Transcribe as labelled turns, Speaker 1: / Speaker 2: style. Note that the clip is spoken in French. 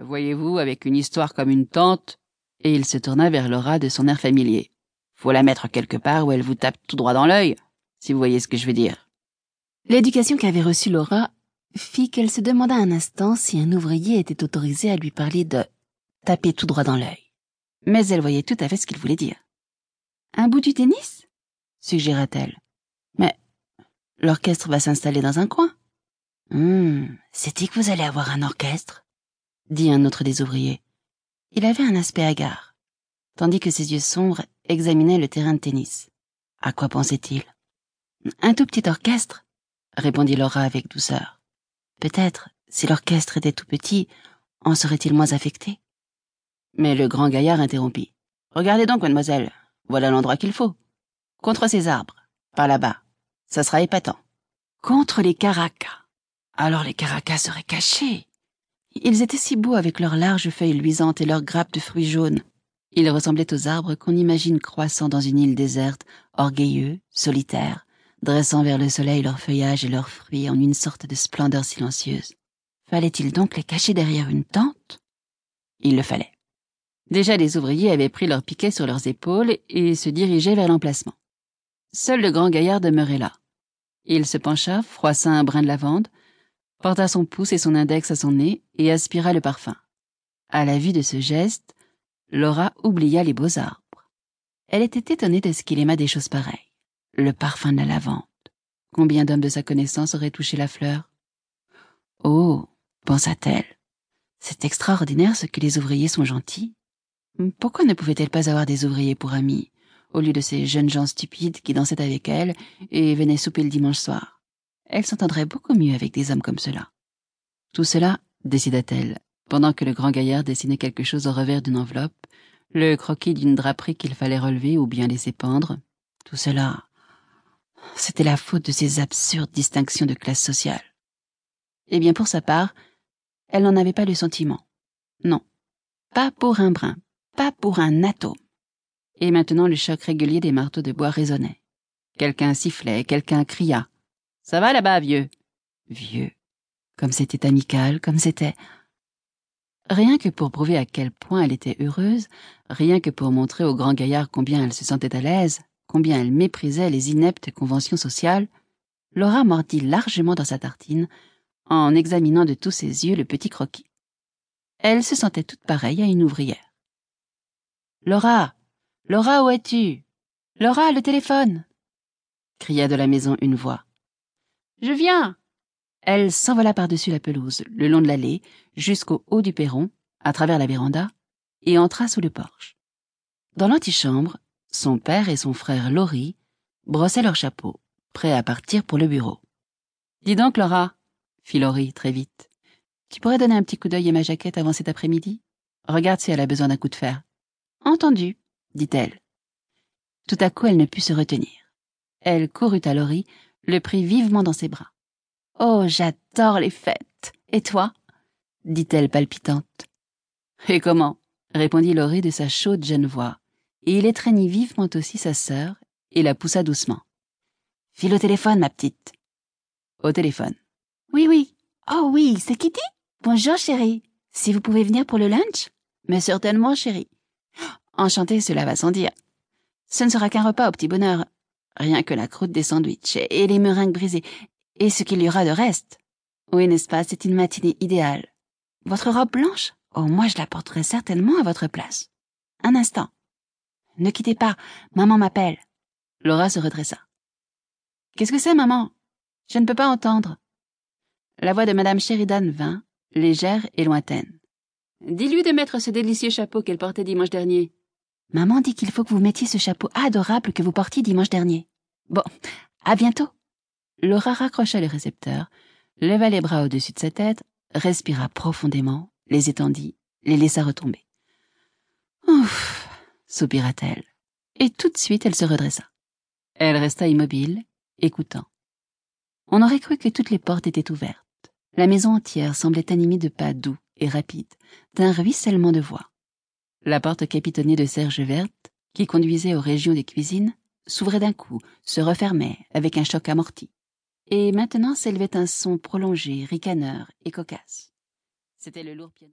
Speaker 1: Voyez-vous, avec une histoire comme une tante. Et il se tourna vers Laura de son air familier. Faut la mettre quelque part où elle vous tape tout droit dans l'œil, si vous voyez ce que je veux dire.
Speaker 2: L'éducation qu'avait reçue Laura fit qu'elle se demanda un instant si un ouvrier était autorisé à lui parler de taper tout droit dans l'œil. Mais elle voyait tout à fait ce qu'il voulait dire. Un bout du tennis? suggéra-t-elle. Mais l'orchestre va s'installer dans un coin. Hum, c'est-il que vous allez avoir un orchestre dit un autre des ouvriers. Il avait un aspect hagard, tandis que ses yeux sombres examinaient le terrain de tennis. À quoi pensait-il? Un tout petit orchestre, répondit Laura avec douceur. Peut-être, si l'orchestre était tout petit, en serait-il moins affecté? Mais le grand gaillard interrompit. Regardez donc, mademoiselle, voilà l'endroit qu'il faut. Contre ces arbres, par là-bas. Ça sera épatant. Contre les caracas. Alors les caracas seraient cachés. Ils étaient si beaux avec leurs larges feuilles luisantes et leurs grappes de fruits jaunes. Ils ressemblaient aux arbres qu'on imagine croissant dans une île déserte, orgueilleux, solitaires, dressant vers le soleil leurs feuillages et leurs fruits en une sorte de splendeur silencieuse. Fallait-il donc les cacher derrière une tente? Il le fallait. Déjà les ouvriers avaient pris leurs piquets sur leurs épaules et se dirigeaient vers l'emplacement. Seul le grand gaillard demeurait là. Il se pencha, froissa un brin de lavande, porta son pouce et son index à son nez et aspira le parfum. À la vue de ce geste, Laura oublia les beaux arbres. Elle était étonnée de ce qu'il aima des choses pareilles. Le parfum de la lavande. Combien d'hommes de sa connaissance auraient touché la fleur? Oh, pensa-t-elle, c'est extraordinaire ce que les ouvriers sont gentils. Pourquoi ne pouvait-elle pas avoir des ouvriers pour amis, au lieu de ces jeunes gens stupides qui dansaient avec elle et venaient souper le dimanche soir? Elle s'entendrait beaucoup mieux avec des hommes comme cela. Tout cela, décida-t-elle, pendant que le grand gaillard dessinait quelque chose au revers d'une enveloppe, le croquis d'une draperie qu'il fallait relever ou bien laisser pendre. Tout cela, c'était la faute de ces absurdes distinctions de classe sociale. Eh bien, pour sa part, elle n'en avait pas le sentiment. Non, pas pour un brin, pas pour un atome. Et maintenant le choc régulier des marteaux de bois résonnait. Quelqu'un sifflait, quelqu'un cria. Ça va là-bas, vieux? Vieux. Comme c'était amical, comme c'était. Rien que pour prouver à quel point elle était heureuse, rien que pour montrer au grand gaillard combien elle se sentait à l'aise, combien elle méprisait les ineptes conventions sociales, Laura mordit largement dans sa tartine en examinant de tous ses yeux le petit croquis. Elle se sentait toute pareille à une ouvrière. Laura, Laura, où es-tu? Laura, le téléphone cria de la maison une voix. Je viens. Elle s'envola par-dessus la pelouse, le long de l'allée, jusqu'au haut du perron, à travers la véranda, et entra sous le porche. Dans l'antichambre, son père et son frère Laurie brossaient leurs chapeaux, prêts à partir pour le bureau. Dis donc, Laura, fit Laurie très vite. Tu pourrais donner un petit coup d'œil à ma jaquette avant cet après-midi? Regarde si elle a besoin d'un coup de fer. Entendu, dit-elle. Tout à coup, elle ne put se retenir. Elle courut à Laurie, le prit vivement dans ses bras. Oh, j'adore les fêtes. Et toi? dit-elle palpitante. Et comment? répondit Laurie de sa chaude jeune voix, et il étreignit vivement aussi sa sœur et la poussa doucement. File au téléphone, ma petite. Au téléphone. Oui, oui. Oh oui, c'est Kitty Bonjour, chérie. Si vous pouvez venir pour le lunch? Mais certainement, chérie. Enchanté, cela va sans dire. Ce ne sera qu'un repas au petit bonheur. Rien que la croûte des sandwichs et les meringues brisées. Et ce qu'il y aura de reste. Oui, n'est-ce pas, c'est une matinée idéale. Votre robe blanche? Oh, moi je la porterai certainement à votre place. Un instant. Ne quittez pas, maman m'appelle. Laura se redressa. Qu'est-ce que c'est, maman? Je ne peux pas entendre. La voix de madame Sheridan vint, légère et lointaine. Dis-lui de mettre ce délicieux chapeau qu'elle portait dimanche dernier. Maman dit qu'il faut que vous mettiez ce chapeau adorable que vous portiez dimanche dernier. Bon, à bientôt. Laura raccrocha le récepteur, leva les bras au-dessus de sa tête, respira profondément, les étendit, les laissa retomber. Ouf, soupira-t-elle. Et tout de suite elle se redressa. Elle resta immobile, écoutant. On aurait cru que toutes les portes étaient ouvertes. La maison entière semblait animée de pas doux et rapides, d'un ruissellement de voix. La porte capitonnée de serge verte, qui conduisait aux régions des cuisines, s'ouvrait d'un coup, se refermait avec un choc amorti. Et maintenant s'élevait un son prolongé, ricaneur et cocasse. C'était le lourd piano.